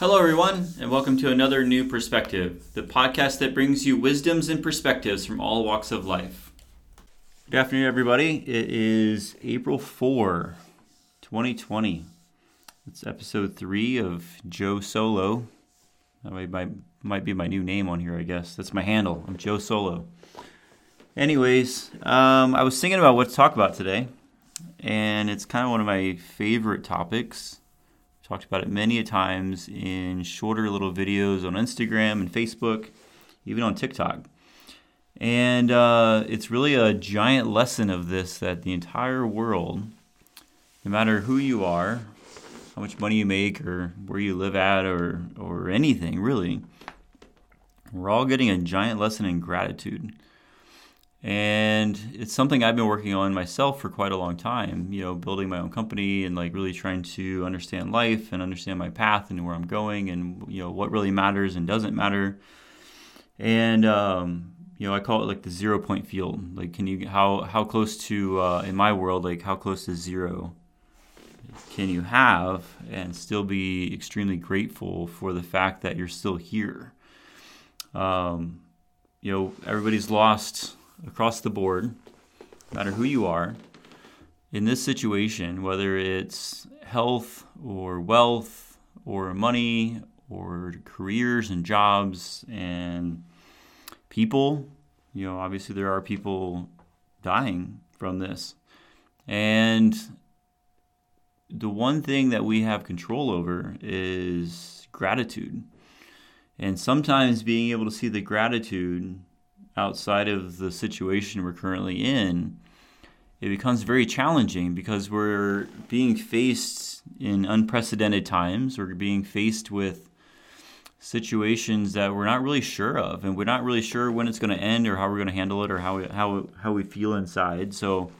Hello, everyone, and welcome to another New Perspective, the podcast that brings you wisdoms and perspectives from all walks of life. Good afternoon, everybody. It is April 4, 2020. It's episode three of Joe Solo. That might, might be my new name on here, I guess. That's my handle. I'm Joe Solo. Anyways, um, I was thinking about what to talk about today, and it's kind of one of my favorite topics Talked about it many a times in shorter little videos on Instagram and Facebook, even on TikTok. And uh, it's really a giant lesson of this that the entire world, no matter who you are, how much money you make, or where you live at, or, or anything really, we're all getting a giant lesson in gratitude. And it's something I've been working on myself for quite a long time, you know, building my own company and like really trying to understand life and understand my path and where I'm going and, you know, what really matters and doesn't matter. And, um, you know, I call it like the zero point field. Like, can you, how, how close to, uh, in my world, like how close to zero can you have and still be extremely grateful for the fact that you're still here? Um, you know, everybody's lost across the board, no matter who you are, in this situation, whether it's health or wealth or money or careers and jobs and people, you know, obviously there are people dying from this. And the one thing that we have control over is gratitude. And sometimes being able to see the gratitude outside of the situation we're currently in, it becomes very challenging because we're being faced in unprecedented times. We're being faced with situations that we're not really sure of, and we're not really sure when it's going to end or how we're going to handle it or how we, how how we feel inside. So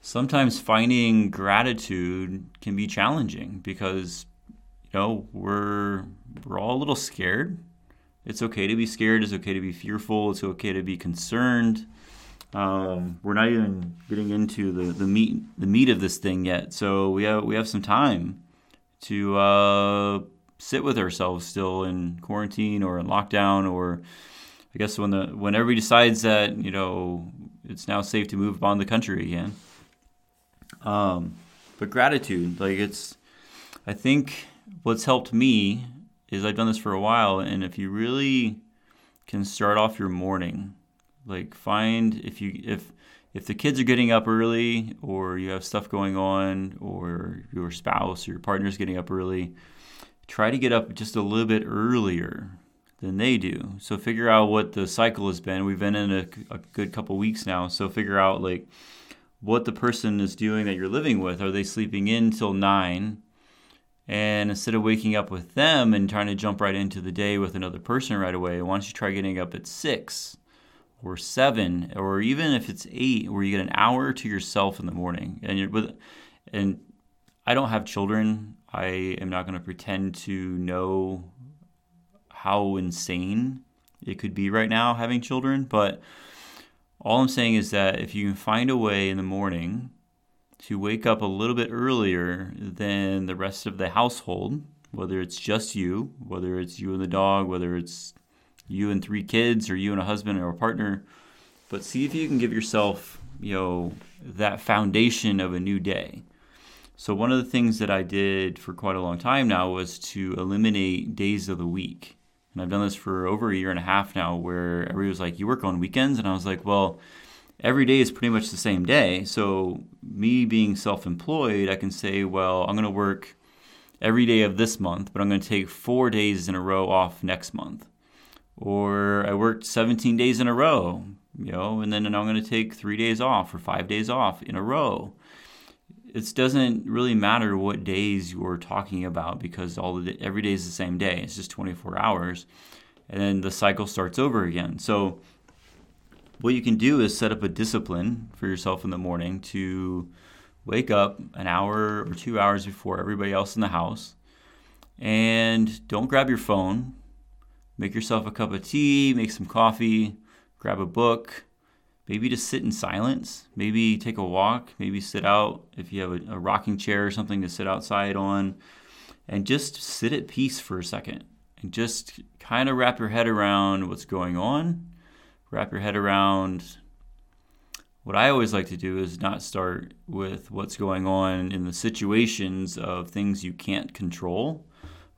sometimes finding gratitude can be challenging because you know we're we're all a little scared it's okay to be scared. It's okay to be fearful. It's okay to be concerned. Um, we're not even getting into the, the meat the meat of this thing yet. So we have we have some time to uh, sit with ourselves still in quarantine or in lockdown or I guess when the when everybody decides that you know it's now safe to move upon the country again. Um, but gratitude, like it's, I think what's helped me is I've done this for a while, and if you really can start off your morning, like find if you if if the kids are getting up early or you have stuff going on or your spouse or your partner's getting up early, try to get up just a little bit earlier than they do. So figure out what the cycle has been. We've been in a, a good couple weeks now, so figure out like what the person is doing that you're living with. Are they sleeping in till nine? And instead of waking up with them and trying to jump right into the day with another person right away, why don't you try getting up at six or seven, or even if it's eight, where you get an hour to yourself in the morning. And you're with, and I don't have children. I am not going to pretend to know how insane it could be right now having children, but all I'm saying is that if you can find a way in the morning to wake up a little bit earlier than the rest of the household, whether it's just you, whether it's you and the dog, whether it's you and three kids, or you and a husband or a partner. But see if you can give yourself, you know, that foundation of a new day. So one of the things that I did for quite a long time now was to eliminate days of the week. And I've done this for over a year and a half now where everybody was like, You work on weekends? And I was like, Well, every day is pretty much the same day. So, me being self employed, I can say, well, I'm going to work every day of this month, but I'm going to take four days in a row off next month. Or I worked 17 days in a row, you know, and then I'm going to take three days off or five days off in a row. It doesn't really matter what days you're talking about because all the, every day is the same day. It's just 24 hours, and then the cycle starts over again. So what you can do is set up a discipline for yourself in the morning to wake up an hour or two hours before everybody else in the house. And don't grab your phone. Make yourself a cup of tea, make some coffee, grab a book, maybe just sit in silence, maybe take a walk, maybe sit out if you have a, a rocking chair or something to sit outside on. And just sit at peace for a second. And just kind of wrap your head around what's going on. Wrap your head around what I always like to do is not start with what's going on in the situations of things you can't control,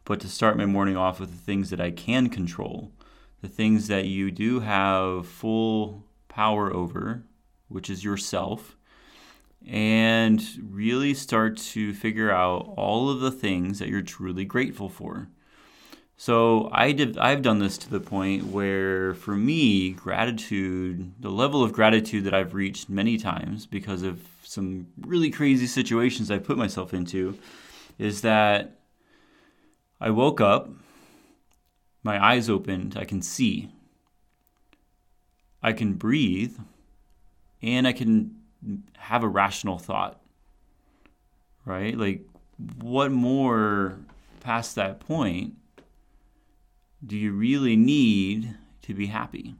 but to start my morning off with the things that I can control, the things that you do have full power over, which is yourself, and really start to figure out all of the things that you're truly grateful for. So I did I've done this to the point where for me gratitude the level of gratitude that I've reached many times because of some really crazy situations I put myself into is that I woke up my eyes opened I can see. I can breathe and I can have a rational thought right? Like what more past that point do you really need to be happy?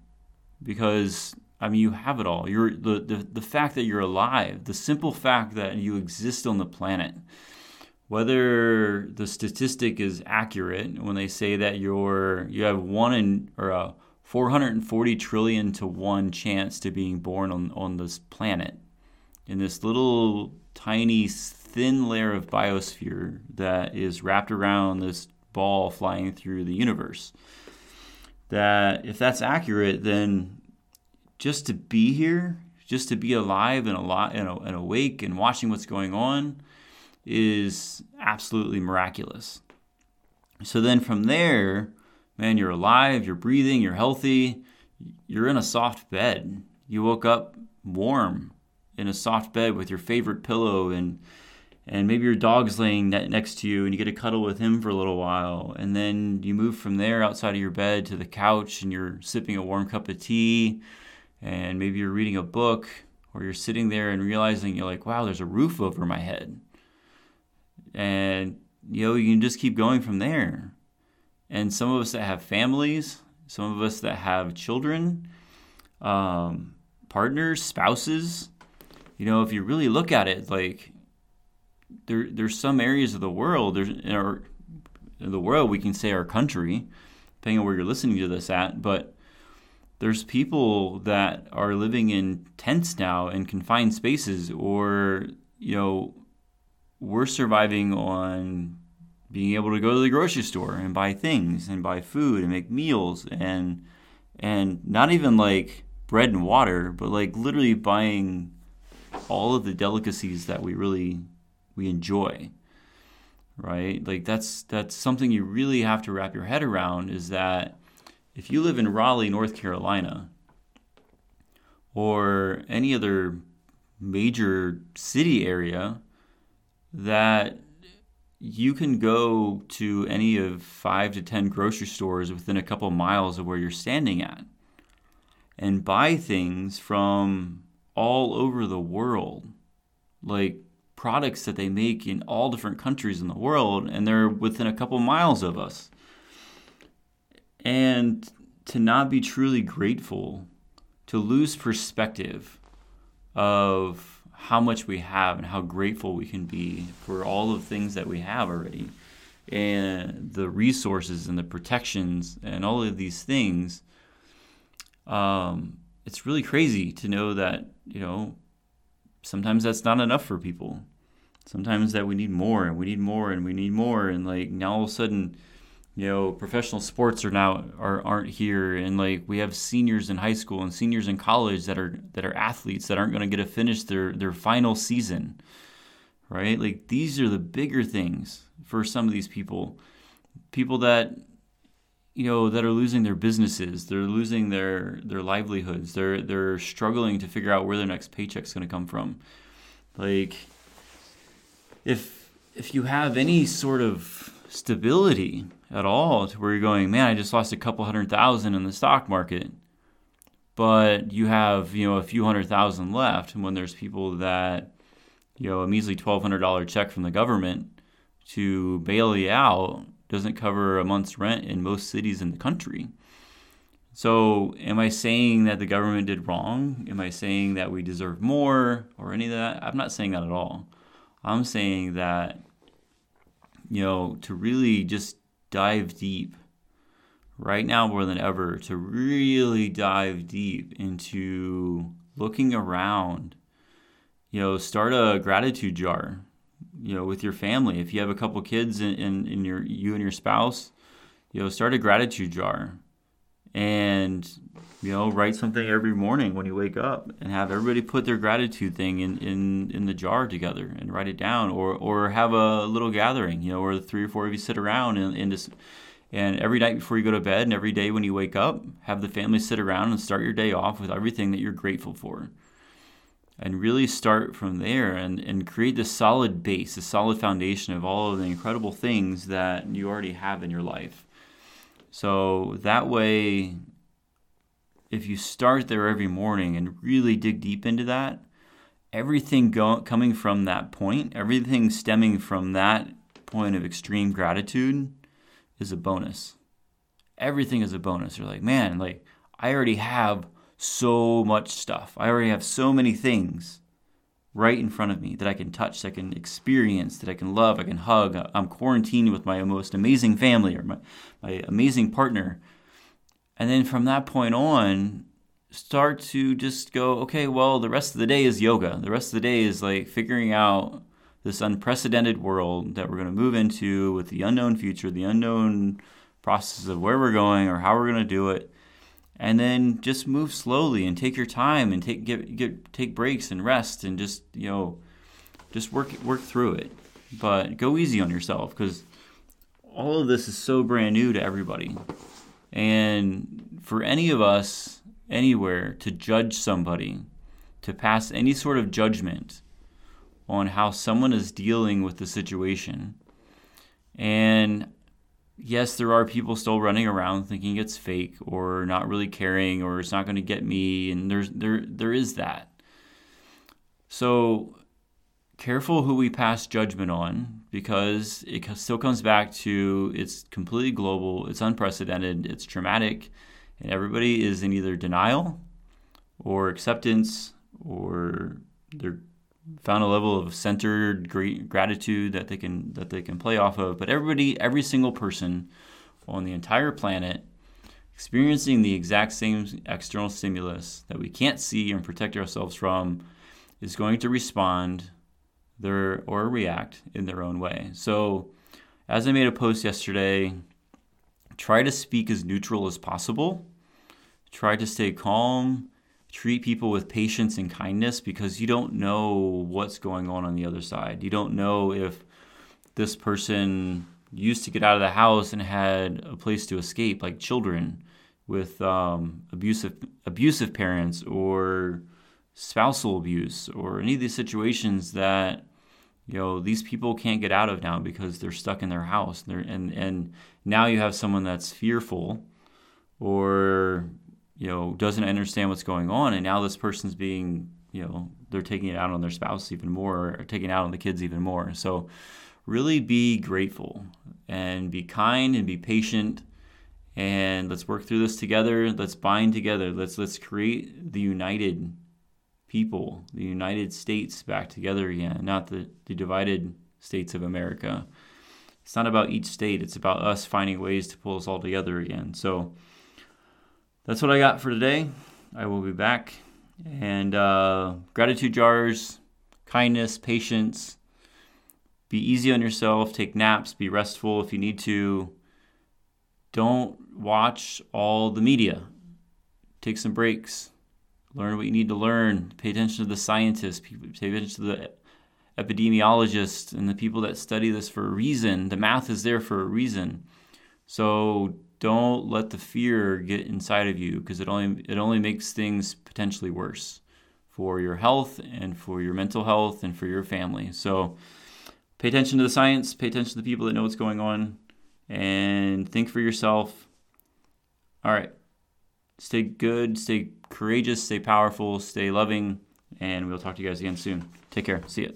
Because I mean, you have it all. You're the, the the fact that you're alive, the simple fact that you exist on the planet. Whether the statistic is accurate when they say that you're you have one in or uh, a 440 trillion to one chance to being born on on this planet, in this little tiny thin layer of biosphere that is wrapped around this ball flying through the universe. That if that's accurate, then just to be here, just to be alive and, alive and, and awake and watching what's going on is absolutely miraculous. So then from there, man, you're alive, you're breathing, you're healthy, you're in a soft bed. You woke up warm in a soft bed with your favorite pillow and and maybe your dog's laying next to you and you get to cuddle with him for a little while and then you move from there outside of your bed to the couch and you're sipping a warm cup of tea and maybe you're reading a book or you're sitting there and realizing you're like wow there's a roof over my head. And you know you can just keep going from there. And some of us that have families some of us that have children um, partners spouses you know if you really look at it like there there's some areas of the world there's in our in the world we can say our country depending on where you're listening to this at but there's people that are living in tents now in confined spaces or you know we're surviving on being able to go to the grocery store and buy things and buy food and make meals and and not even like bread and water but like literally buying all of the delicacies that we really we enjoy right? Like that's that's something you really have to wrap your head around is that if you live in Raleigh North Carolina or any other major city area that you can go to any of 5 to 10 grocery stores within a couple miles of where you're standing at and buy things from all over the world. Like products that they make in all different countries in the world, and they're within a couple miles of us. And to not be truly grateful, to lose perspective of how much we have and how grateful we can be for all of the things that we have already and the resources and the protections and all of these things um, it's really crazy to know that you know sometimes that's not enough for people. Sometimes that we need more and we need more and we need more and like now all of a sudden, you know, professional sports are now are aren't here and like we have seniors in high school and seniors in college that are that are athletes that aren't going to get to finish their their final season. Right? Like these are the bigger things for some of these people. People that you know that are losing their businesses they're losing their their livelihoods they're they're struggling to figure out where their next paycheck's going to come from. Like if if you have any sort of stability at all to where you're going man i just lost a couple hundred thousand in the stock market but you have you know a few hundred thousand left and when there's people that you know a measly $1200 check from the government to bail you out doesn't cover a month's rent in most cities in the country. So, am I saying that the government did wrong? Am I saying that we deserve more or any of that? I'm not saying that at all. I'm saying that you know, to really just dive deep right now more than ever to really dive deep into looking around. You know, start a gratitude jar, you know, with your family. If you have a couple kids and in, in, in, your you and your spouse, you know, start a gratitude jar and you know, write something every morning when you wake up and have everybody put their gratitude thing in, in, in the jar together and write it down or, or have a little gathering, you know, where the three or four of you sit around and, and just and every night before you go to bed and every day when you wake up, have the family sit around and start your day off with everything that you're grateful for. And really start from there and, and create this solid base, a solid foundation of all of the incredible things that you already have in your life. So that way, if you start there every morning and really dig deep into that, everything go, coming from that point, everything stemming from that point of extreme gratitude is a bonus. Everything is a bonus. You're like, man, like I already have so much stuff. I already have so many things right in front of me that I can touch, that I can experience, that I can love, I can hug. I'm quarantined with my most amazing family or my, my amazing partner. And then from that point on, start to just go, okay, well, the rest of the day is yoga. The rest of the day is like figuring out this unprecedented world that we're going to move into with the unknown future, the unknown process of where we're going or how we're going to do it. And then just move slowly and take your time and take get, get take breaks and rest and just, you know, just work work through it. But go easy on yourself cuz all of this is so brand new to everybody. And for any of us anywhere to judge somebody, to pass any sort of judgment, on how someone is dealing with the situation. And yes, there are people still running around thinking it's fake or not really caring or it's not going to get me and there's there there is that. So careful who we pass judgment on because it still comes back to it's completely global, it's unprecedented, it's traumatic, and everybody is in either denial or acceptance or they're found a level of centered gratitude that they can that they can play off of. But everybody, every single person on the entire planet experiencing the exact same external stimulus that we can't see and protect ourselves from is going to respond their or react in their own way. So as I made a post yesterday, try to speak as neutral as possible. Try to stay calm treat people with patience and kindness because you don't know what's going on on the other side. You don't know if this person used to get out of the house and had a place to escape, like children with um, abusive abusive parents or spousal abuse or any of these situations that you know these people can't get out of now because they're stuck in their house and and and now you have someone that's fearful or you know, doesn't understand what's going on, and now this person's being, you know, they're taking it out on their spouse even more, or taking it out on the kids even more. So, really be grateful and be kind and be patient, and let's work through this together. Let's bind together. Let's let's create the united people, the United States back together again, not the, the divided states of America. It's not about each state, it's about us finding ways to pull us all together again. So, that's what I got for today. I will be back. And uh, gratitude jars, kindness, patience. Be easy on yourself. Take naps. Be restful if you need to. Don't watch all the media. Take some breaks. Learn what you need to learn. Pay attention to the scientists. Pay attention to the epidemiologists and the people that study this for a reason. The math is there for a reason. So don't let the fear get inside of you because it only it only makes things potentially worse for your health and for your mental health and for your family. So pay attention to the science, pay attention to the people that know what's going on and think for yourself. All right. Stay good, stay courageous, stay powerful, stay loving, and we'll talk to you guys again soon. Take care. See you.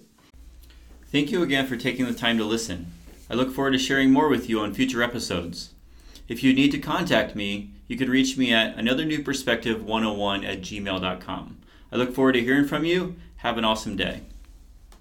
Thank you again for taking the time to listen. I look forward to sharing more with you on future episodes. If you need to contact me, you can reach me at anothernewperspective101 at gmail.com. I look forward to hearing from you. Have an awesome day.